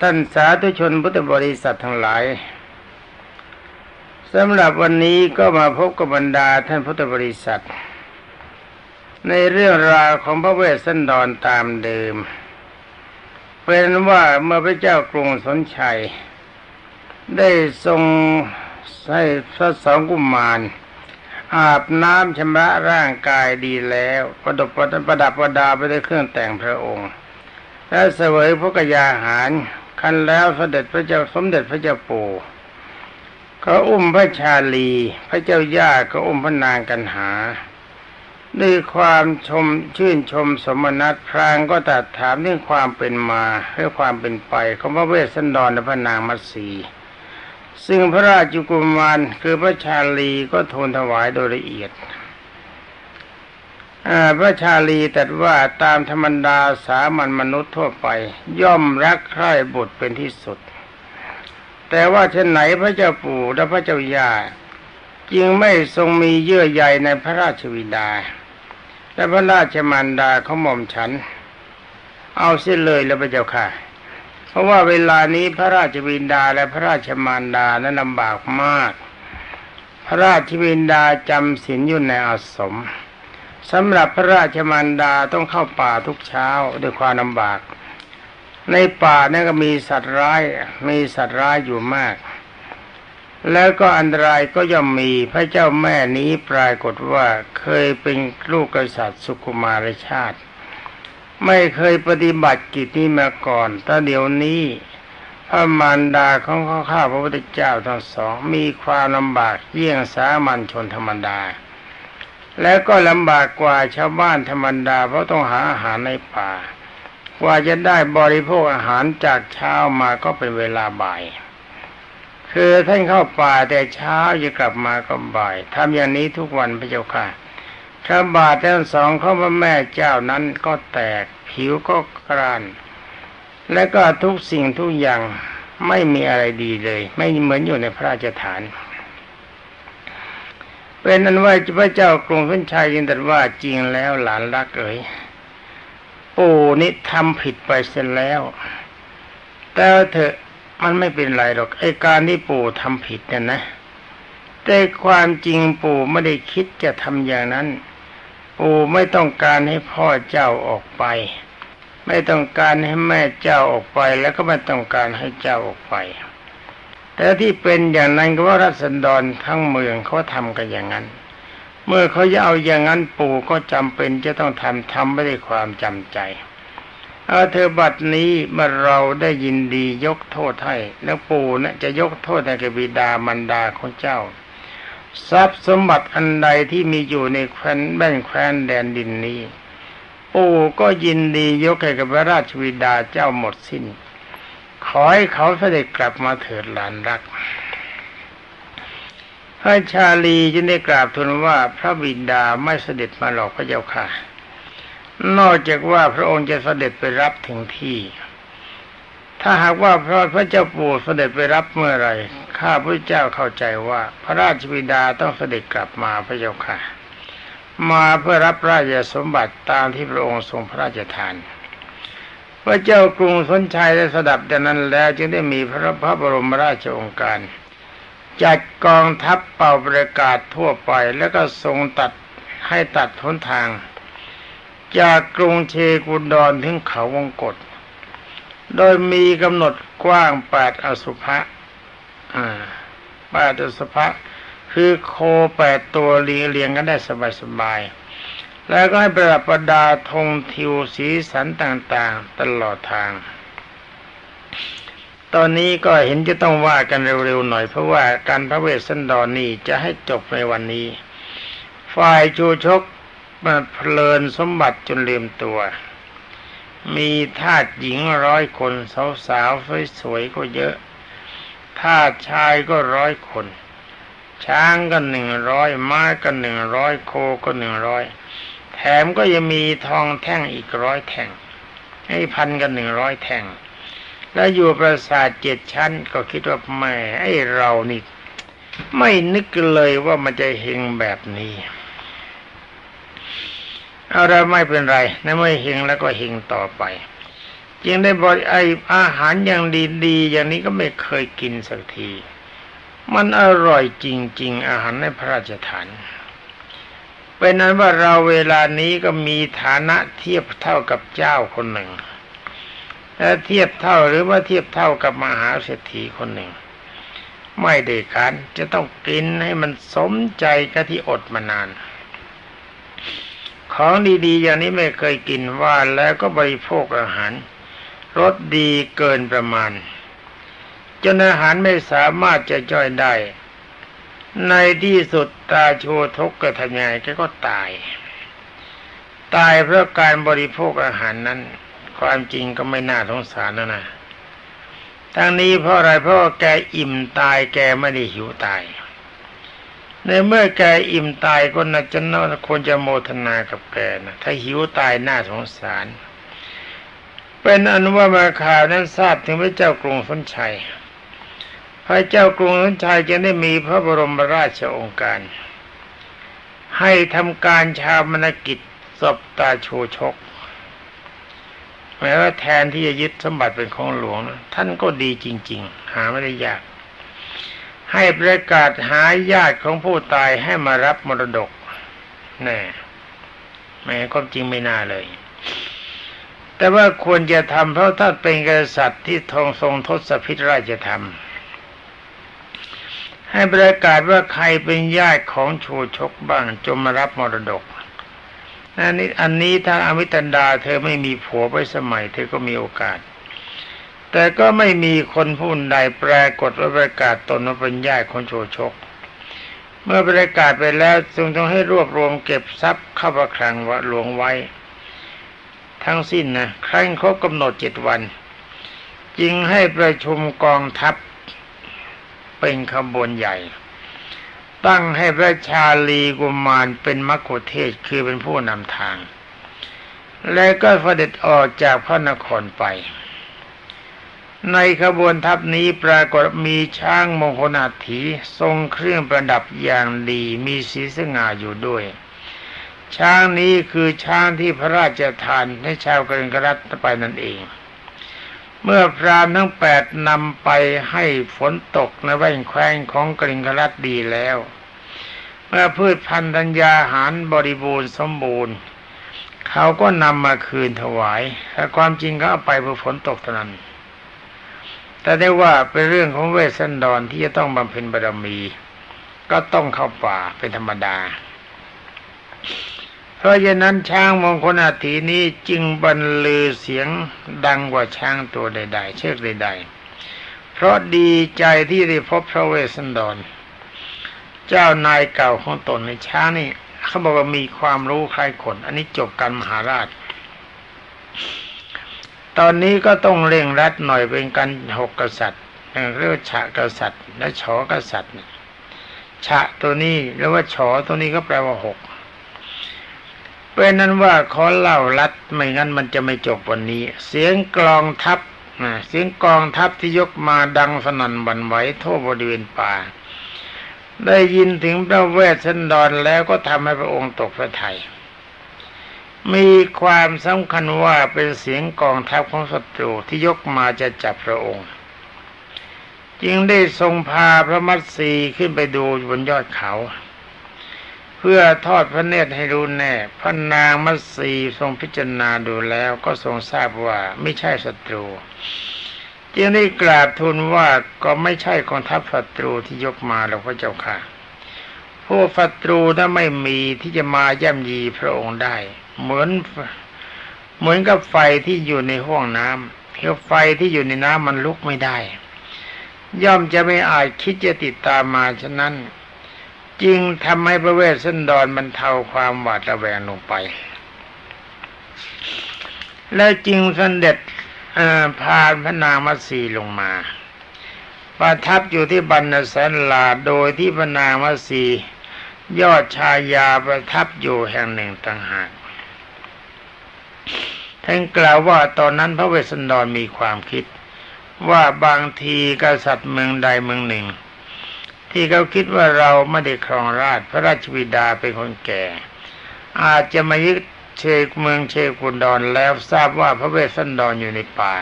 ท่านสาธุชนพุทธบริษัททั้งหลายสำหรับวันนี้ก็มาพบกับบรรดาท่านพุทธบริษัท ในเรื่องราวของพระเวสสันดรตามเดิม เป็นว่าเมื่อพระเจ้ากรุงสนชัย ได้ทรงให้พระสองกุมาร อาบน้ำชำระร่างกายดีแล้ว ประดับประดับประดาไปด้วยเครื่องแต่งพระองค์ และเสวยพระกยาหารคันแล้วเสด็จพระเจ้าสมเด็จพระเจ้าปู่ก็อุ้มพระชาลี พระเจ้าย่าก็อุ้มพระนางกันหาด้วยความชมชื่นชมสมนัตพรางก็ตัดถามเรื่องความเป็นมาเรื่องความเป็นไปของพระเวสสันดรและพระนางมัตสีซึ่งพระราชกุมารคือพระชาลีก็ทูลถวายโดยละเอียด พระชาลีแต่ว่าตามธรรมดาสามัญมนุษย์ทั่วไป ย่อมรักใคร่บุตรเป็นที่สุด แต่ว่าเช่นไหนพระเจ้าปู่และพระเจ้าย่าจึงไม่ทรงมีเยื่อใยในพระราชวิดา และพระราชมารดาเขาหม่อมฉัน เอาเสียเลยแล้วพระเจ้าค่ะ เพราะว่าเวลานี้พระราชวินดาและพระราชมารดานั้นลำบากมาก พระราชวินดาจำศีลอยู่ในอาสม สำหรับพระราชมารดาต้องเข้าป่าทุกเช้าด้วยความลำบาก ในป่านี่ก็มีสัตว์ร้าย มีสัตว์ร้ายอยู่มาก แล้วก็อันตรายก็ย่อมมีพระเจ้าแม่นี้ปรากฏว่าเคยเป็นลูกกษัตริย์สุขุมารชาติ ไม่เคยปฏิบัติกิจนี้มาก่อนแต่เดี๋ยวนี้พระมารดาของข้าพระพุทธเจ้าทั้งสองมีความลำบากเยี่ยงสามัญชนธรรมดา แล้วก็ลำบากกว่าชาวบ้านธรรมดาเพราะต้องหาอาหารในป่า กว่าจะได้บริโภคอาหารจากเช้ามาก็เป็นเวลาบ่าย คือท่านเข้าป่าแต่เช้าจะกลับมาก็บ่ายทำอย่างนี้ทุกวันพระเจ้าค่ะข้าบาททั้งสองเขาพระแม่เจ้านั้นก็แตกผิวก็กราน และก็ทุกสิ่งทุกอย่างไม่มีอะไรดีเลย ไม่เหมือนอยู่ในพระราชฐาน เป็นนั้นว่าพระเจ้ากรุงพินชัยยินแต่ว่าจริงแล้วหลานรักเอ๋ยปู่นี่ทำผิดไปเสียแล้ว แต่เถอะมันไม่เป็นไรหรอกไอการที่ปู่ทำผิดเนี่ยนะ แต่ความจริงปู่ไม่ได้คิดจะทำอย่างนั้น ปู่ไม่ต้องการให้พ่อเจ้าออกไป ไม่ต้องการให้แม่เจ้าออกไป แล้วก็ไม่ต้องการให้เจ้าออกไป แต่ที่เป็นอย่างนั้นก็ว่ารัศดรทั้งเมืองเขาทำกันอย่างนั้น เมื่อเขาจะเอาอย่างนั้นปู่ก็จำเป็นจะต้องทำทำไม่ได้ความจำใจเอาเธอบัดนี้เมื่อเราได้ยินดียกโทษให้แล้วปู่นะ่ะจะยกโทษให้กับบิดามารดาของเจ้า ทรัพย์สมบัติอันใดที่มีอยู่ในแคว้นแบ่งแคว้นแดนดินนี้ปู่ก็ยินดียกให้กับพระราชวิดาเจ้าหมดสิ้น ขอให้เขาเสด็จกลับมาเถิดหลานรักพระชาลีจึงได้กราบทูลว่าพระบิดาไม่เสด็จมาหรอกพระเจ้าค่ะ นอกจากว่าพระองค์จะเสด็จไปรับถึงที่ ถ้าหากว่าพระพระเจ้าปู่เสด็จไปรับเมื่อไรข้าพระเจ้าเข้าใจว่า พระราชบิดาต้องเสด็จกลับมาพระเจ้าค่ะ มาเพื่อรับราชสมบัติตามที่พระองค์ทรงพระราชทาน พระเจ้ากรุงสนชัยได้สดับดังนั้นแล้ว จึงได้มีพระพระบรมราชองค์การ จัดกองทัพเป่าประกาศทั่วไป แล้วก็ทรงตัดให้ตัดทนทาง จากกรุงเชกุนดอนถึงเขาวงกฏโดยมีกำหนดกว้างแปดอสุภะแปดอสุภะคือโคแปดตัวเรียงเรียงกันได้สบายๆ แล้วก็ให้ประดับประดาธงทิวสีสันต่างๆ ตลอดทาง ตอนนี้ก็เห็นจะต้องว่ากันเร็วๆหน่อยเพราะว่าการพระเวสสันดรนนี่จะให้จบในวันนี้ ฝ่ายชูชกมาเพลินสมบัติจนลืมตัว มีทาสหญิงร้อยคนสาวๆสวยๆก็เยอะทาสชายก็ร้อยคน ช้างก็หนึ่งร้อยม้าก็หนึ่งร้อยโคก็หนึ่งร้อย แถมก็ยังมีทองแท่งอีกร้อยแท่งให้พันกันหนึ่งร้อยแท่ง แล้วอยู่ปราสาทเจ็ดชั้น ก็คิดว่าแม่ไอเรานี่ไม่นึกเลยว่ามันจะเฮงแบบนี้เอาเรไม่เป็นไรนะไม่เฮงแล้วก็เฮงต่อไปจึงได้บอกไออาหารอย่างดีๆอย่างนี้ก็ไม่เคยกินสักที มันอร่อยจริง ๆ อาหารในพระราชทาน เป็นนั้นว่าเราเวลานี้ก็มีฐานะเทียบเท่ากับเจ้าคนหนึ่งและเทียบเท่าหรือว่าเทียบเท่ากับมหาเศรษฐีคนหนึ่ง ไม่ได้การจะต้องกินให้มันสมใจกับที่อดมานาน ของดีๆอย่างนี้ไม่เคยกินว่าแล้วก็บริโภคอาหารรสดีเกินประมาณ จนอาหารไม่สามารถจะย่อยได้ ในที่สุดตาโชทกกระทำยังไงแกก็ตาย ตายเพราะการบริโภคอาหารนั้น ความจริงก็ไม่น่าสงสารนะนะทั้งนี้เพราะอะไรเพราะแกอิ่มตายแกไม่ได้หิวตาย ในเมื่อแกอิ่มตายก็น่าจะน่าควรจะโมทนากับแกนะถ้าหิวตายน่าสงสาร เป็นอนุว่ามาข่าวนั้นทราบถึงพระเจ้ากรุงสนชัย พระเจ้ากรุงสนชัยจะได้มีพระบรมราชองค์การ ให้ทำการชาวนกิจศพตาโชชกแม้ว่าแทนที่จะยึดสมบัติเป็นของหลวง ท่านก็ดีจริง ๆ หาไม่ได้ยาก ให้ประกาศหาญาติของผู้ตายให้มารับมรดกแน่แม้ความจริงไม่น่าเลย แต่ว่าควรจะทำเพราะท่านเป็นกษัตริย์ที่ทองทรงทศพิธราชธรรม ให้ประกาศว่าใครเป็นญาติของโชชกบ้างจงมารับมรดกอันนี้อันนี้ถ้าอมิตันดา เธอไม่มีผัวไปสมัย เธอก็มีโอกาส แต่ก็ไม่มีคนผู้ใดปรากฏว่าประกาศตนว่าเป็นญาติของโชชก เมื่อประกาศไปแล้วจึงต้องให้รวบรวมเก็บทรัพย์เข้าประคลังหลวงไว้ ทั้งสิ้นนะครั้งครบกำหนดเจ็ดวัน จึงให้ประชุมกองทัพ เป็นขบวนใหญ่ ตั้งให้พระชาลีกุมารเป็นมัคคุเทศคือเป็นผู้นำทาง และก็เสด็จออกจากพระนครไป ในขบวนทัพนี้ปรากฏมีช้างมงคลอาถีทรงเครื่องประดับอย่างดีมีสีสง่าอยู่ด้วยช้างนี้คือช้างที่พระราชทานให้ชาวกริงกรัตไปนั่นเอง เมื่อพรามทั้งแปดนำไปให้ฝนตกในแว่นแคว้งของกริงกรัตดีแล้ว เมื่อพืชพันธัญญาหารบริบูรณ์สมบูรณ์ เขาก็นำมาคืนถวายแต่ความจริงก็เอาไปเพื่อฝนตกเท่านั้น แต่ได้ว่าเป็นเรื่องของเวสันดรที่จะต้องบำเพ็ญบารมี ก็ต้องเข้าป่าเป็นธรรมดา เพราะฉะนั้นช้างมงคลอาถีนี้จึงบรรลือเสียงดังกว่าช้างตัวใด ๆ เชือกใด ๆ เพราะดีใจที่ได้พบพระเวสสันดร เจ้านายเก่าของตนในช้างนี่เขาบอกว่ามีความรู้ใครคน อันนี้จบการมหาราช ตอนนี้ก็ต้องเร่งรัดหน่อยเป็นการหกกษัตริย์เรียกว่าฉะกษัตริย์ และฉอกษัตริย์ฉะตัวนี้หรือว่าฉอตัวนี้ก็แปลว่าหก เป็นนั้นว่าขอเล่าลัดไม่งั้นมันจะไม่จบวันนี้ เสียงกลองทัพเสียงกลองทัพที่ยกมาดังสนั่นบันไหวทั่วบริเวณป่า ได้ยินถึงพระเวสสันดรแล้วก็ทำให้พระองค์ตกพระทยัยมีความสำคัญว่าเป็นเสียงกองทัพของศัตรูที่ยกมาจะจับพระองค์ จึงได้ทรงพาพระมัตสีขึ้นไปดูบนยอดเขา เพื่อทอดพระเนตรให้รู้แน่ พระนางมัสีทรงพิจารณาดูแล้วก็ทรงทราบว่าไม่ใช่ศัตรูจึงได้กราบทูลว่าก็ไม่ใช่กองทัพศัตรูที่ยกมาหรอกพระเจ้าค่ะ พวกศัตรูนั้นไม่มีที่จะมาย่ำยีพระองค์ได้ เหมือนเหมือนกับไฟที่อยู่ในห้องน้ำเที่ยวไฟที่อยู่ในน้ำมันลุกไม่ได้ ย่อมจะไม่อาจคิดจะติดตามมาฉะนั้น จึงทำให้พระเวสสันดรมันเทาความหวาดระแวงลงไป และจึงสันเด็จพาพระนางมัสีลงมา ประทับอยู่ที่บรรณสันลาโดยที่พระนางมัสียอดชายาประทับอยู่แห่งหนึ่งต่างหากท่านกล่าวว่าตอนนั้นพระเวสสันดรมีความคิด ว่าบางทีกษัตริย์เมืองใดเมืองหนึ่ง ที่เขาคิดว่าเราไม่ได้ครองราชพระราชบิดาเป็นคนแก่ อาจจะมายึดเชกเมืองเชกุนดอนแล้วทราบว่าพระเวสสันดรออยู่ในป่า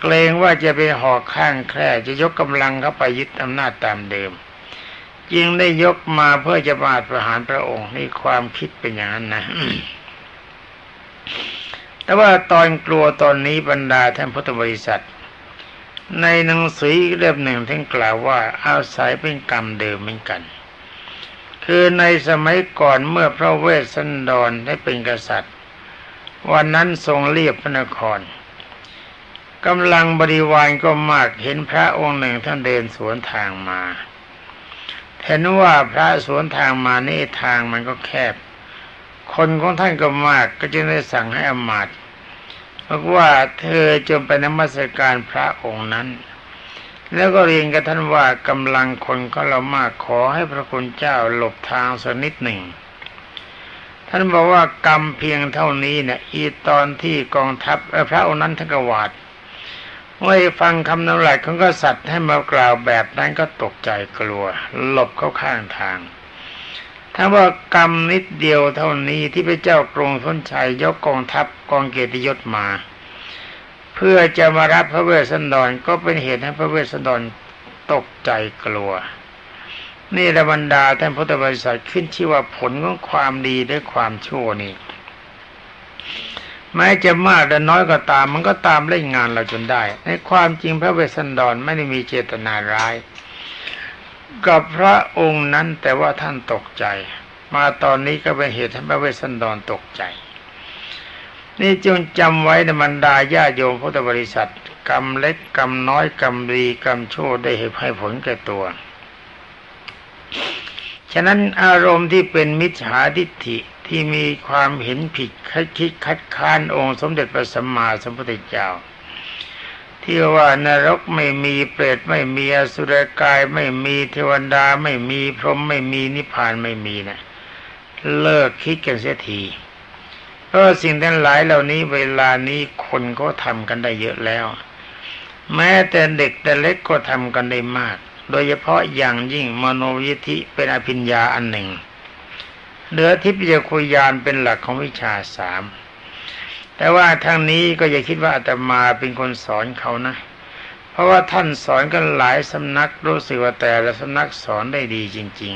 เกรงว่าจะไปหอกข้างแคร่จะยกกำลังเข้าไปยึดอำนาจตามเดิมจึงได้ยกมาเพื่อจะมาประหารพระองค์นี่ความคิดเป็นอย่างนั้นนะแต่ว่าตอนกลัวตอนนี้บรรดาท่านพุทธบริษัท ในหนังสือเล่มหนึ่งท่านกล่าวว่าอาศัยเป็นกรรมเดิมเหมือนกัน คือในสมัยก่อนเมื่อพระเวสสันดรได้เป็นกษัตริย์ วันนั้นทรงเรียบพระนครกำลังบริวารก็มากเห็นพระองค์หนึ่งท่านเดินสวนทางมา เห็นว่าพระสวนทางมานี่ทางมันก็แคบ คนของท่านก็มากก็จึงได้สั่งให้อมาตย บอกว่าเธอจงไปนมัสการพระองค์นั้น แล้วก็เรียนกับท่านว่ากำลังคนก็เรามากขอให้พระคุณเจ้าหลบทางสักนิดหนึ่ง ท่านบอกว่ากรรมเพียงเท่านี้เนี่ยอีตอนที่กองทัพพระองค์นั้นท่านกวาดเมื่อฟังคำนำหลักของกษัตริย์ให้มากล่าวแบบนั้นก็ตกใจกลัว หลบเข้าข้างทาง ถ้าว่ากรรมนิดเดียวเท่านี้ที่พระเจ้ากรุงทนชัยยกกองทัพกองเกียรติยศมา เพื่อจะมารับพระเวสสันดรก็เป็นเหตุให้พระเวสสันดรตกใจกลัว นี่ระบรรดาท่านพุทธบริษัทขึ้นชื่อว่าผลของความดีด้วยความชั่วนี่แม้จะมากหรือน้อยก็ตาม มันก็ตามเล่นงานเราจนได้ ในความจริงพระเวสสันดรไม่ได้มีเจตนาร้าย กับพระองค์นั้นแต่ว่าท่านตกใจ มาตอนนี้ก็เป็นเหตุให้พระเวสสันดรตกใจ นี่จงจำไว้ในบรรดาญาโยมพุทธบริษัท กรรมเล็กกรรมน้อยกรรมดีกรรมชั่วได้เหตุให้ผลแก่ตัว ฉะนั้นอารมณ์ที่เป็นมิจฉาทิฏฐิที่มีความเห็นผิดคิดคัดค้านองค์สมเด็จพระสัมมาสัมพุทธเจ้า ที่ว่านรกไม่มีเปรตไม่มีอสุรกายไม่มีเทวดาไม่มีพรหมไม่มีนิพพานไม่มีนะเลิกคิดกันเสียทีเพราะสิ่งทั้งหลายเหล่านี้เวลานี้คนก็ทำกันได้เยอะแล้ว แม้แต่เด็กแต่เล็กก็ทำกันได้มาก โดยเฉพาะอย่างยิ่งมโนยิธิเป็นอภิญญาอันหนึ่งเหลือทิพยคุยานเป็นหลักของวิชาสาม แต่ว่าทางนี้ก็อย่าคิดว่าอาตมาเป็นคนสอนเขานะ เพราะว่าท่านสอนกันหลายสำนักรู้สึกว่าแต่ละสำนักสอนได้ดีจริง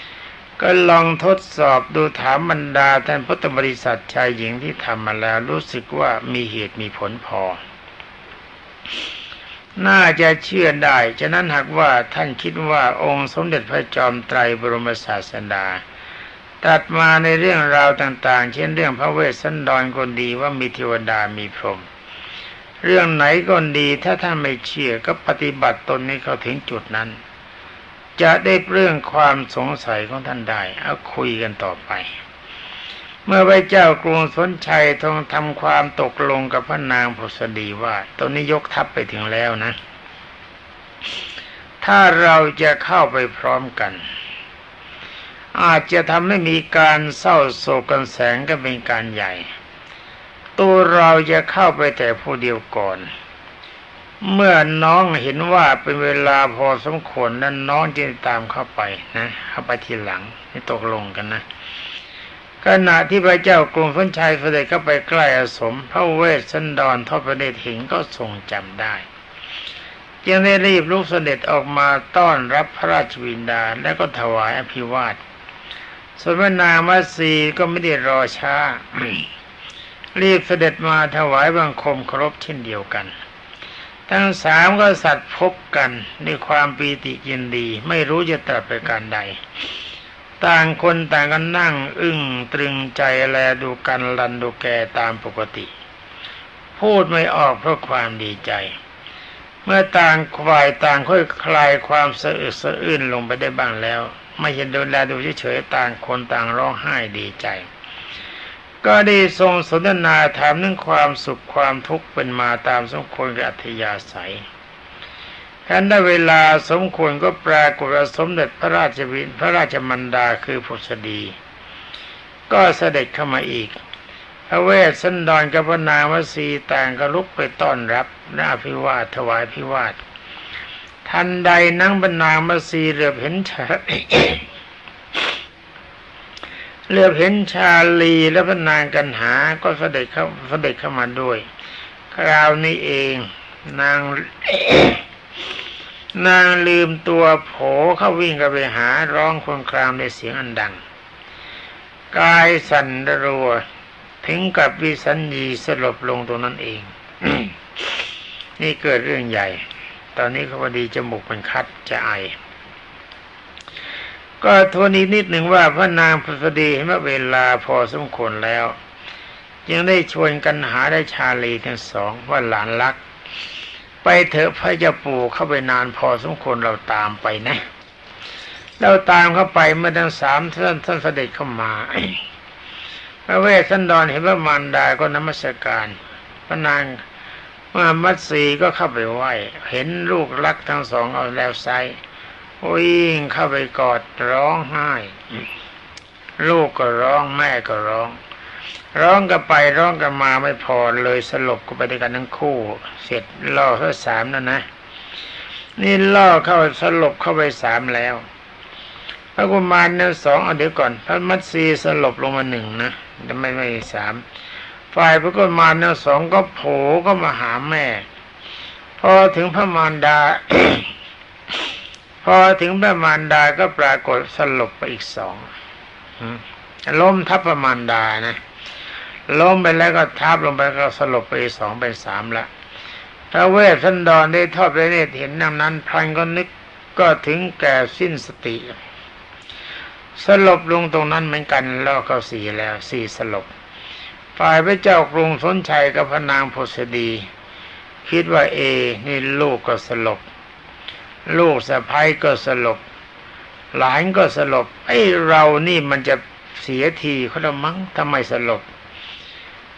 ๆ ก็ลองทดสอบดูถามบรรดาท่านพุทธบริษัทชายหญิงที่ทำมาแล้วรู้สึกว่ามีเหตุมีผลพอ น่าจะเชื่อได้ ฉะนั้นหากว่าท่านคิดว่าองค์สมเด็จพระจอมไตรบรมศาสดา ตัดมาในเรื่องราวต่างๆ เช่นเรื่องพระเวสสันดรคนดีว่ามีเทวดามีพรหมเรื่องไหนก็ดีถ้าท่านไม่เชื่อก็ปฏิบัติตนนี้เขาถึงจุดนั้น จะได้เรื่องความสงสัยของท่านได้เอาคุยกันต่อไป เมื่อพระเจ้ากรุงสนชัยทรงทำความตกลงกับพระนางพุษดีว่าตอนนี้ยกทัพไปถึงแล้วนะ ถ้าเราจะเข้าไปพร้อมกัน อาจจะทำให้มีการเศร้าโศกกันแสงก็เป็นการใหญ่ ตัวเราจะเข้าไปแต่ผู้เดียวก่อน เมื่อน้องเห็นว่าเป็นเวลาพอสมควรนั้นน้องจึงตามเข้าไปนะเข้าไปทีหลังนี่ตกลงกันนะขณะที่พระเจ้ากรุงพนชัยเสด็จเข้าไปใกล้อสม พระเวสสันดรทอดพระเนตรเห็นก็ทรงจำได้ จึงได้รีบลุกเสด็จออกมาต้อนรับพระราชวินดาและก็ถวายอภิวาท ส่วนพระนางมัสีก็ไม่ได้รอช้า รีบเสด็จมาถวายบังคมครบเช่นเดียวกัน ทั้งสามก็สัตว์พบกันด้วยความปีติยินดี ไม่รู้จะตรัสไปการใด ต่างคนต่างกันนั่ง อึ้งตรึงใจแลดูกันลันดูแกตามปกติ พูดไม่ออกเพราะความดีใจเมื่อต่างควายต่างค่อยคลายความสะอึกสะอื้นลงไปได้บ้างแล้ว ไม่เห็นดูแลดูเฉยๆต่างคนต่างร้องไห้ดีใจ ก็ได้ทรงสนทนาถามเรื่องความสุขความทุกข์เป็นมาตามสมควรกับอัธยาศัยท่านได้เวลาสมควรก็ปรากฏสมเด็จพระราชวินพระราชมันดาคือพุทธดี ก็เสด็จเข้ามาอีกพระเวสสันดรกับพระนางวสีต่างก็ลุกไปต้อนรับหน้าพิวาทถวายพิวาท ทันใดนั่งบรรนางมาสีเรือเห็นฉากเลือบเห็นชาลีและพระนางกันหา ก็เสด็จเข้าเสด็จเข้ามาด้วย คราวนี้เอง นาง นางลืมตัวโผเข้าวิ่งกันไปหาร้องคนครามในเสียงอันดัง กายสั่นรัวถึงกับวิสัญญีสลบลงตรงนั้นเอง นี่เกิดเรื่องใหญ่ อนนี้เขาพอดีจมูกมันคัดจะไอ ก็ทวนอีกนิดหนึ่งว่าพระนางพระดีเมื่อเวลาพอสมควรแล้วยังได้ชวนกันหาได้ชาลีทั้งสองว่าหลานรัก ไปเถอะพระเจ้าปู่เข้าไปนานพอสมควรเราตามไปนะ เราตามเข้าไปเมื่อทั้งสามท่านท่านเสด็จเข้ามาพระเวสสันดรเห็นพระมารดาก็นมัสการ พระนาง มามัตสีก็เข้าไปไหว้เห็นลูกรักทั้งสองเอาแล้วไซวิ่งเข้าไปกอดร้องไห้ ลูกก็ร้องแม่ก็ร้อง ร้องกันไปร้องกันมาไม่พอเลยสลบก็ไปด้วยกันทั้งคู่ เสร็จล่อเข้าสามแล้วนะ นี่ล่อเข้าสลบเข้าไปสามแล้ว พระกุมารเนี่ยสองเอาเดี๋ยวก่อน พระมัตสีสลบลงมาหนึ่งนะแต่ไม่ไม่สาม ฝ่ายพระกุมารเนี่ยสองก็โผล่ก็มาหาแม่ พอถึงพระมารดา พอถึงพระมารดาก็ปรากฏสลบไปอีกสองล้มทับพระมารดานะล้มไปแล้วก็ทับลงไปก็สลบไปสองเป็นสามละพระเวสสันดรได้ทอดไปเนตเห็นดังนั้นพลันก็นึกก็ถึงแก่สิ้นสติ สลบลงตรงนั้นเหมือนกันแล้วก็สี่แล้วสี่สลบ ฝ่ายพระเจ้ากรุงสนชัยกับพนางโพสดี คิดว่าเอ นี่ลูกก็สลบ ลูกสะพ้ายก็สลบ หลานก็สลบไอ้เรานี่มันจะเสียทีเขาละมั้งทำไมสลบ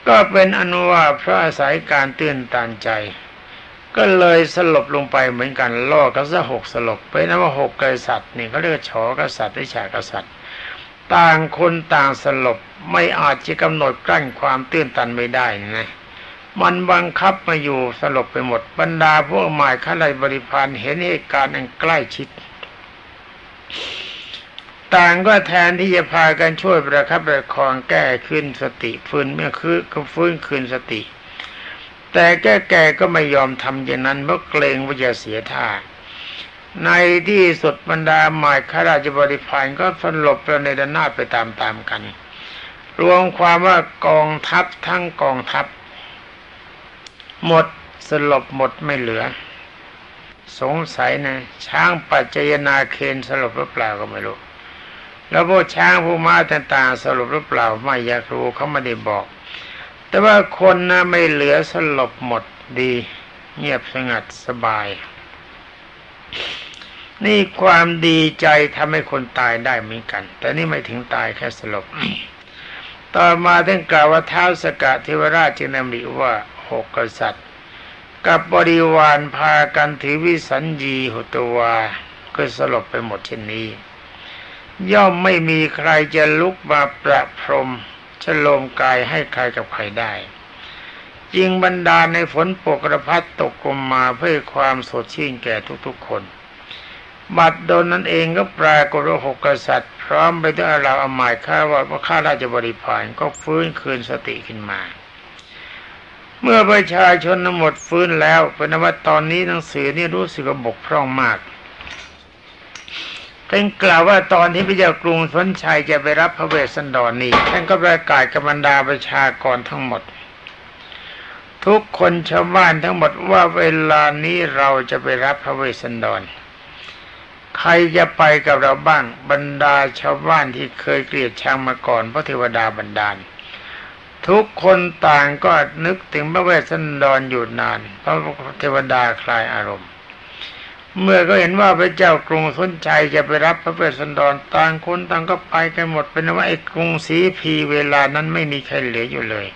ก็เป็นอนุว่าพระอาศัยการเตือนตานใจ ก็เลยสลบลงไปเหมือนกันล่อกันซะหกสลบเป็นนว่าหกกษัตริย์นี่เขาเรียกฉอกษัตริย์หรือฉากษัตริย์ ต่างคนต่างสลบไม่อาจจะกำหนดกลั้นความตื้นตันไม่ได้นะมันบังคับมาอยู่สลบไปหมดบรรดาพวกหมายข้าราชบริพารเห็นเหตุการณ์อันใกล้ชิด ต่างก็แทนที่จะพากันช่วยประคับประคองแก้ขึ้นสติฟื้นเมื่อคือก็ฟื้นคืนสติ แต่แก้แก่ก็ไม่ยอมทำอย่างนั้นเพราะเกรงว่าจะเสียท่า ในที่สุดบรรดาหมายข้าราชบริพารก็สลบประเนรนาไปตามๆกัน รวมความว่ากองทัพทั้งกองทัพ หมดสลบหมดไม่เหลือ สงสัยนะ ช้างปัจจยนาเคนสลบหรือเปล่าก็ไม่รู้ แล้วพวกช้างผู้ม้าต่างๆสลบหรือเปล่าไม่อยากรู้เขาไม่ได้บอก แต่ว่าคนนะไม่เหลือสลบหมดดี เงียบสงัดสบาย นี่ความดีใจทำให้คนตายได้เหมือนกัน แต่นี่ไม่ถึงตายแค่สลบ ต่อมาท่านกล่าวว่าเท้าสกะเทวราชจึงนำริว่าหกกษัตริย์ กับบริวารพากันถือวิสัญญีหุตวาก็สลบไปหมดเช่นนี้ ย่อมไม่มีใครจะลุกมาประพรมชโลมกายให้ใครกับใครได้จิงบรรดาในฝนปกระพัดตกลงมาเพื่อความสดชื่นแก่ทุกๆคน บัดโดนนั้นเองก็ปรากฏว่าหกกษัตริย์ พร้อมไปด้วยเราอมายข้าว่าข้าราชบริพารก็ฟื้นคืนสติขึ้นมา เมื่อประชาชนทั้งหมดฟื้นแล้วเป็นว่าตอนนี้หนังสือนี่รู้สึกบกพร่องมากเป็นกล่าวว่าตอนที่พระเจ้ากรุงสนชัยจะไปรับพระเวสสันดรนนี้ท่านก็ประกาศกับบรรดาประชากรทั้งหมด ทุกคนชาวบ้านทั้งหมดว่าเวลานี้เราจะไปรับพระเวสสันดร ใครจะไปกับเราบ้างบรรดาชาวบ้านที่เคยเกลียดชังมาก่อนพระเทวดาบันดาล ทุกคนต่างก็นึกถึงพระเวสสันดรอยู่นาน พระเทวดาคลายอารมณ์ เมื่อก็เห็นว่าพระเจ้ากรุงสนชัยจะไปรับพระเวสสันดรต่างคนต่างก็ไปกันหมดเป็นว่าไอ้กรุงศรีพีเวลานั้นไม่มีใครเหลืออยู่เลย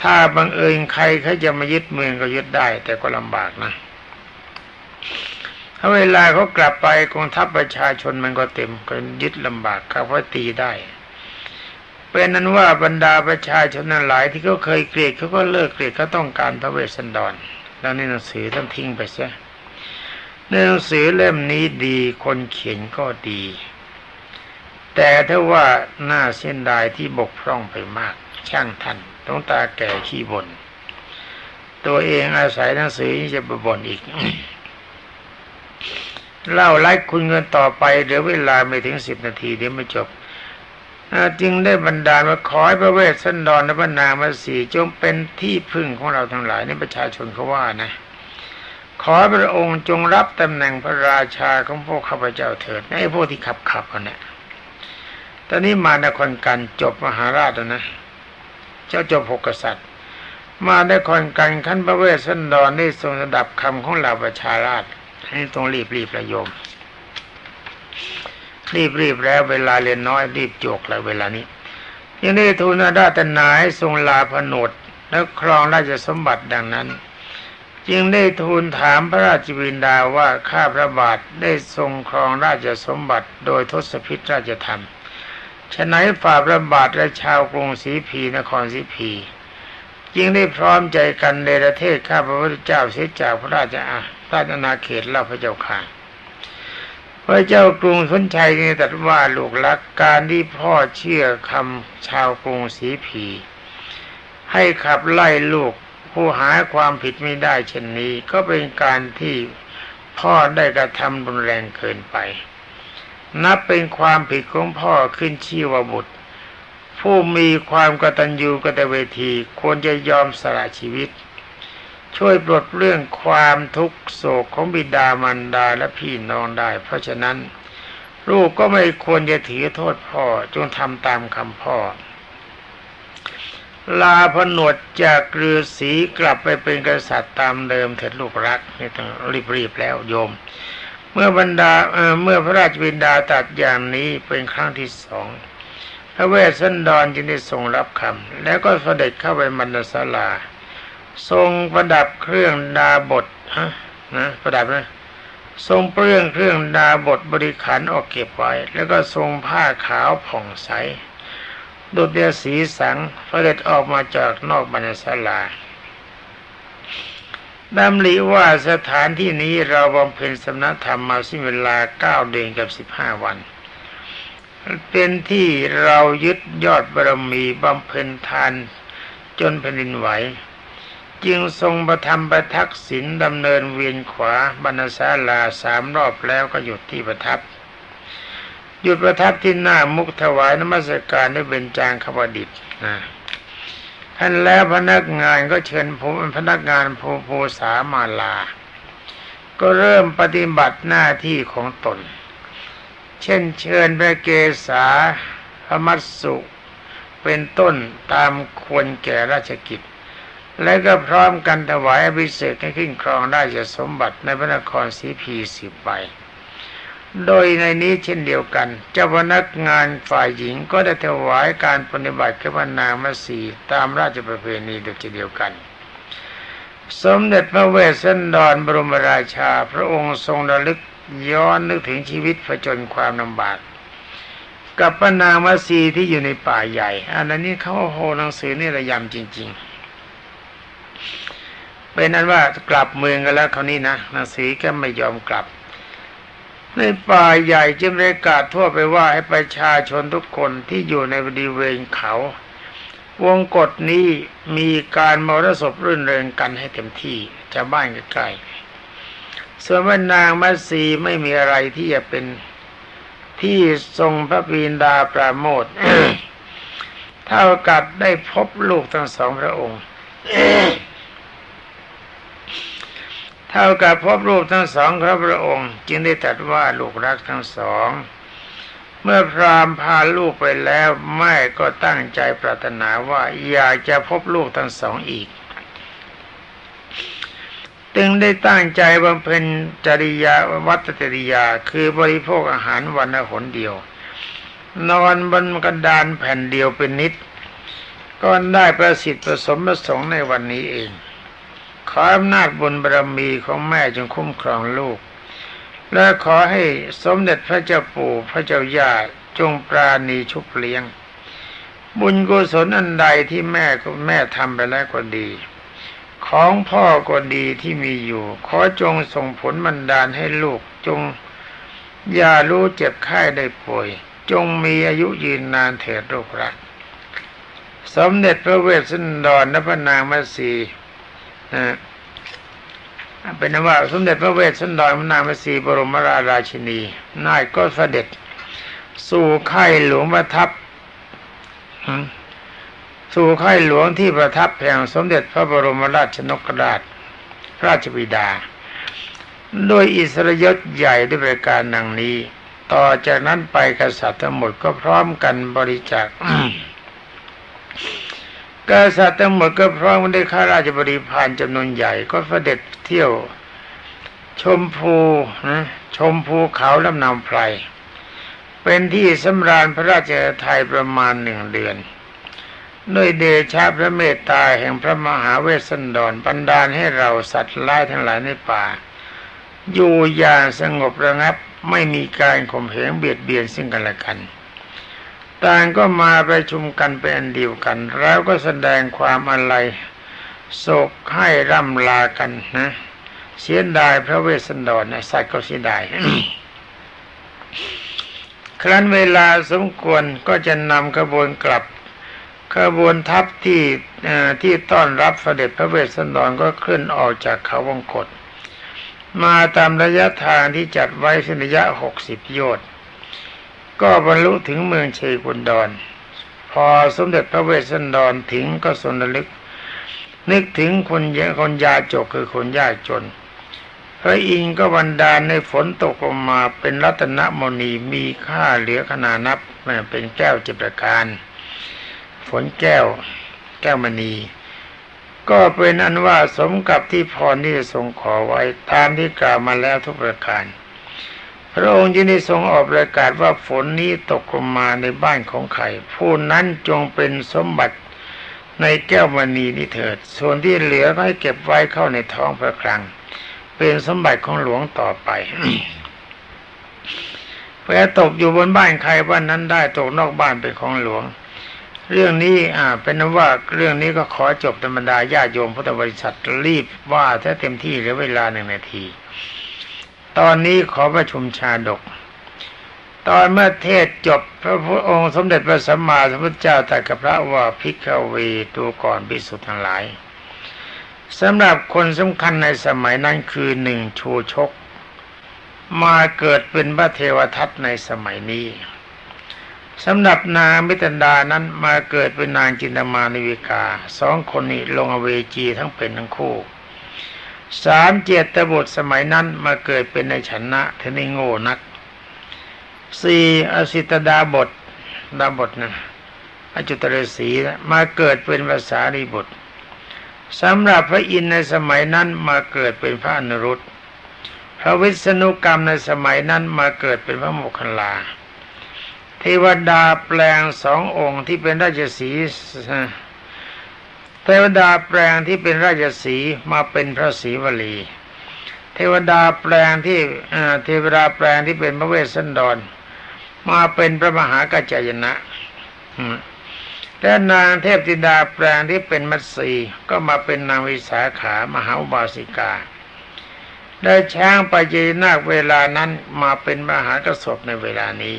ถ้าบังเอิญใครเขาจะมายึดเมืองก็ยึดได้ แต่ก็ลำบากนะ ถ้าเวลาเขากลับไปกองทัพประชาชนมันก็เต็มก็ยึดลำบากเขาก็ตีได้ เป็นนั้นว่าบรรดาประชาชนนั้นหลายที่เขาเคยเกลียดเขาก็เลิกเกลียดเขาต้องการพระเวสสันดรแล้วในหนังสือต้องทิ้งไปเสียในหนังสือเล่มนี้ดีคนเขียนก็ดี แต่ถ้าว่าหน้าเส้นดายที่บกพร่องไปมาก ช่างทันต้องตาแก่ขี้บน่นตัวเองอาศัยหนังสือจะบ่นอีก เล่าไล่คุณเงินต่อไปเดี๋ยวเวลาไม่ถึงสิบนาทีเดี๋ยวไม่จบจึงได้บรรดาลมาขอให้พระเวสสันดรและพระนางมาสีจงเป็นที่พึ่งของเราทั้งหลายนี่ประชาชนเขาว่านะ ขอพระองค์จงรับตำแหน่งพระราชาของพวกข้าพเจ้าเถิดไอ้พวกที่ขับขับกันเนี่ยตอนนี้มานครกันจบมหาราชแล้วนะ เจ้าจบหกกษัตริย์ มาได้คอนกันขั้นพระเวสสันดรได้ทรงระดับคำของเหล่าประชาราช ให้ตรงรีบรีบระโยม รีบรีบแล้วเวลาเรียนน้อยรีบจกแล้วเวลานี้ยังได้ทูลราตนาให้ทรงลาพนดแล้วครองราชสมบัติดังนั้น จึงได้ทูลถามพระราชวินดาว่าข้าพระบาทได้ทรงครองราชสมบัติ โดยทศพิธราชธรรมฉะนั้นฝ่าพระบาทและชาวกรุงศรีพีนครศรีพีจึงได้พร้อมใจกันในประเทศข้าพระพุทธเจ้าเสียจากพระราชอา ราชนาเขตเล่าพระเจ้าค่ะพระเจ้ากรุงสนชัยนี่ตรัสว่าลูกรักการที่พ่อเชื่อคำชาวกรุงศรีพีให้ขับไล่ลูกผู้หาความผิดไม่ได้เช่นนี้ ก็เป็นการที่พ่อได้กระทำรุนแรงเกินไป นับเป็นความผิดของพ่อขึ้นชื่อว่าบุตร ผู้มีความกตัญญูกตเวทีควรจะยอมสละชีวิต ช่วยปลดเรื่องความทุกโศกของบิดามารดาและพี่น้องได้ เพราะฉะนั้น ลูกก็ไม่ควรจะถือโทษพ่อจงทำตามคำพ่อ ลาพนวดจากฤาษีกลับไปเป็นกษัตริย์ตามเดิมเถิดลูกรักนี่ต้องรีบๆแล้วโยม เมื่อบรรดาเเมื่อพระราชบิดาตัดอย่างนี้เป็นครั้งที่สองพระเวสสันดรจึงได้ทรงรับคำแล้วก็เสด็จเข้าไปมันสลา ทรงประดับเครื่องดาบทฮะนะประดับนะทรงเปลื้องเครื่องดาบทบริขารออกเก็บไว้ แล้วก็ทรงผ้าขาวผ่องใสดุจเดียสีสังเสด็จออกมาจากนอกบรรณศาลาดำริว่าสถานที่นี้เราบำเพ็ญสมณธรรมมาสิ้นเวลาเก้าเดือนกับสิบห้าวัน เป็นที่เรายึดยอดบารมีบำเพ็ญทานจนแผ่นดินไหว จึงทรงประทับประทักษิณดำเนินเวียนขวาบรรณศาลาสามรอบแล้วก็หยุดที่ประทับ หยุดประทับที่หน้ามุกถวายนมัสการด้วยเบญจางขบดิษนะท่านแล้วพนักงานก็เชิญผมเป็นพนักงานโพโพสามาลา ก็เริ่มปฏิบัติหน้าที่ของตน เช่นเชิญพระเกศาพมัสสุ เป็นต้นตามควรแก่ราชกิจ และก็พร้อมกันถวายอภิเษกให้ขึ้นครองได้จะสมบัติในพระนครสีพีสิบใบโดยในนี้เช่นเดียวกัน เจ้าพนักงานฝ่ายหญิงก็ได้ถวายการปฏิบัติกับนางมาสีตามราชประเพณีเดียวกัน สมเด็จพระเวสสันดรบรมราชา พระองค์ทรงระลึกย้อนนึกถึงชีวิตผจญความลำบาก กับพระนางมาสีที่อยู่ในป่าใหญ่ อันนี้เขาโหหนังสือนี่ระยำจริง ๆ เป็นนั้นว่ากลับเมืองกันแล้วเขานี้นะนางสีก็ไม่ยอมกลับ ในป่าใหญ่จึงประกาศทั่วไปว่าให้ประชาชนทุกคนที่อยู่ในบริเวณเขา วงกฎนี้มีการมรสพรื่นเริงกันให้เต็มที่ชาวบ้านใกล้ๆส่วนว่านางมัสีไม่มีอะไรที่จะเป็นที่ทรงพระปีนดาปราโมทเท่ากับได้พบลูกทั้งสองพระองค์ เท่ากับพบรูปทั้งสองพระพระองค์ จึงได้ตรัสว่าลูกรักทั้งสอง เมื่อพรามพาลูกไปแล้วแม่ก็ตั้งใจปรารถนาว่าอยากจะพบลูกทั้งสองอีก จึงได้ตั้งใจบำเพ็ญจริยาวัตจริยาคือบริโภคอาหารวันละหนเดียว นอนบนกระดานแผ่นเดียวเป็นนิด ก็ได้ประสิทธิ์ประสมประสงค์ในวันนี้เอง ขออำนาจบุญบารมีของแม่จงคุ้มครองลูก และขอให้สมเด็จพระเจ้าปู่พระเจ้าย่าจงปราณีชุบเลี้ยง บุญกุศลอันใดที่แม่ก็แม่ทำไปแล้วก็ดี ของพ่อก็ดีที่มีอยู่ ขอจงส่งผลบันดาลให้ลูกจงอย่ารู้เจ็บไข้ได้ป่วย จงมีอายุยืนนานเถิดลูกรัก สมเด็จพระเวสสันดรและพระนางมัสี เป็นนว่าสมเด็จพระเวสสันดรพระนางมัสีบรมราราชินีนายก็เสด็จ สู่ค่ายหลวงประทับสู่ค่ายหลวงที่ประทับแห่งสมเด็จพระบรมราชนกราช ราชบิดาโดยอิสรยศใหญ่ด้วยประการดังนี้ ต่อจากนั้นไปกษัตริย์ทั้งหมดก็พร้อมกันบริจาค กษัตริย์ทั้งหมดก็พร้อมได้ข้าราชบริพารจำนวนใหญ่ก็เสด็จเที่ยว ชมพูนะชมภูเขาลำนำไพรเป็นที่สำราญพระราชไทยประมาณหนึ่งเดือน ด้วยเดชะพระเมตตาแห่งพระมหาเวสสันดรบันดาลให้เราสัตว์ร้ายทั้งหลายในป่า อยู่อย่างสงบระงับไม่มีการข่มเหงเบียดเบียนซึ่งกันและกัน ต่างก็มาประชุมกันเป็นอันเดียวกัน แล้วก็แสดงความอะไรโศกให้ร่ำลากันนะเสียดายพระเวสสันดรนะสัตว์ก็เสียดายครั้นเวลาสมควรก็จะนำขบวนกลับขบวนทัพที่ที่ต้อนรับเสด็จพระเวสสันดรก็ขึ้นออกจากเขาวงกฏมาตามระยะทางที่จัดไว้สิระยะหกสิบโยชน์ ก็บรรลุถึงเมืองเชกุนดอนพอสมเด็จพระเวสสันดรถึงก็สนลึก นึกถึงคนยคนยาจกคือคนยากจนพระอินทร์ก็บันดาในฝนตกลงมาเป็นรัตนมณีมีค่าเหลือขนานับเป็นแก้วจิประการ ฝนแก้ว แก้วมณี ก็เป็นอันว่าสมกับที่พรที่ทรงขอไว้ตามที่กล่าวมาแล้วทุกประการ พระองค์จึงได้ทรงออกประกาศว่าฝนนี้ตกลงมาในบ้านของใครผู้นั้นจงเป็นสมบัติในแก้วมณีนี้เถิด ส่วนที่เหลือก็ให้เก็บไว้เข้าในท้องพระคลัง เป็นสมบัติของหลวงต่อไปแพ้ตกอยู่บนบ้านใครบ้านนั้นได้ตกนอกบ้านเป็นของหลวง เรื่องนี้อ่าเป็นนว่าเรื่องนี้ก็ขอจบธรรมดาญาโยมพุทธบริษัทรีบว่าถ้าเต็มที่เหลือเวลาหนึ่งนาที ตอนนี้ขอประชุมชาดก ตอนเมื่อเทศจบพระพุทธองค์สมเด็จพระสัมมาสัมพุทธเจ้าตรัสกับพระว่าพิกเวตัวก่อนพิสุทธ์ทั้งหลายสำหรับคนสำคัญในสมัยนั้นคือหนึ่งชูชก มาเกิดเป็นพระเทวทัตในสมัยนี้สำหรับนางมิตันดานั้นมาเกิดเป็นนางจินตมานิวิกาสองคนนี้ลงอเวจีทั้งเป็นทั้งคู่ สามเจตบุตรสมัยนั้นมาเกิดเป็นในชนะเทนิโง่นักสี่อสิตดาบทดาบทนะอจุตรศีมาเกิดเป็นภาษารีบุตรสำหรับพระอินทร์ในสมัยนั้นมาเกิดเป็นพระอนุรุตพระวิษณุกรรมในสมัยนั้นมาเกิดเป็นพระโมคคัลลาเทวดาแปลงสององค์ที่เป็นราชสี เทวดาแปลงที่เป็นราชสีมาเป็นพระศรีวลี เทวดาแปลงที่เทวดาแปลงที่เป็นพระเวสสันดร มาเป็นพระมหากัจจายนะและนางเทพธิดาแปลงที่เป็นมัตสีก็มาเป็นนางวิสาขามหาอุบาสิกา ได้ช้างไปเจนาคเวลานั้นมาเป็นมหากระสบในเวลานี้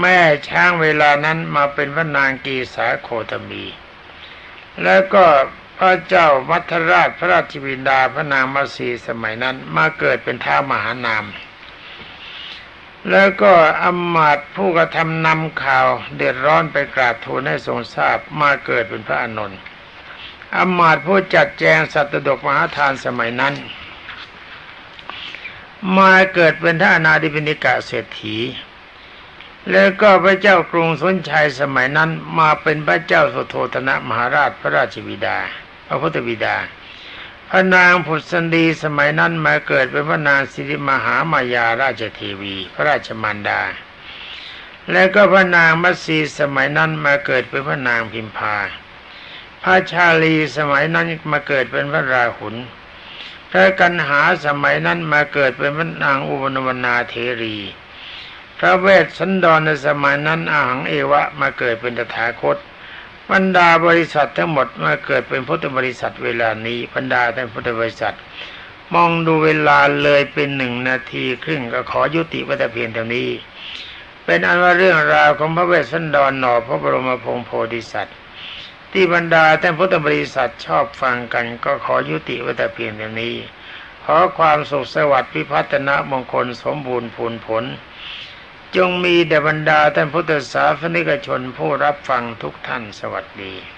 แม่ช้างเวลานั้นมาเป็นพระนางกีสาโคตมี แล้วก็พระเจ้ามัทราชพระราชบิดาพระนางมาสีสมัยนั้น มาเกิดเป็นท้ามหานาม แล้วก็อมาตผู้กระทำนำข่าวเดือดร้อนไปกราบทูลให้ทรงทราบมาเกิดเป็นพระอานนท์อมาตผู้จัดแจงสัตดกมหาทานสมัยนั้น มาเกิดเป็นท่านาดิปินิกาเศรษฐี แล้วก็พระเจ้ากรุงสนชัยสมัยนั้นมาเป็นพระเจ้าสุโธธนะมหาราชพระราชบิดา พระพุทธบิดา พระนางผุดสันดีสมัยนั้นมาเกิดเป็นพระนางสิริมหามายาราชเทวี พระราชมารดา แล้วก็พระนางมัตสีสมัยนั้นมาเกิดเป็นพระนางพิมพา พระชาลีสมัยนั้นมาเกิดเป็นพระราหุลพระกันหาสมัยนั้นมาเกิดเป็นพระนางอุบลวนาเทรี พระเวทสันดรในสมัยนั้นอาหังเอวะมาเกิดเป็นตถาคต บรรดาบริษัททั้งหมดมาเกิดเป็นพุทธบริษัทเวลานี้บรรดาแต่พุทธบริษัท มองดูเวลาเลยเป็นหนึ่งนาทีครึ่งก็ขอยุติไว้แต่เพียงเท่านี้ เป็นอันว่าเรื่องราวของพระเวสสันดรหน่อพระบรมพงโพธิสัตว์ ที่บรรดาแต่พุทธบริษัทชอบฟังกันก็ขอยุติไว้แต่เพียงเท่านี้ขอความสุขสวัสดิ์พิพัฒนามงคลสมบูรณ์ผลผลผล จงมีเดบรรดาท่านพุทธศาสนิกชนผู้รับฟังทุกท่านสวัสดี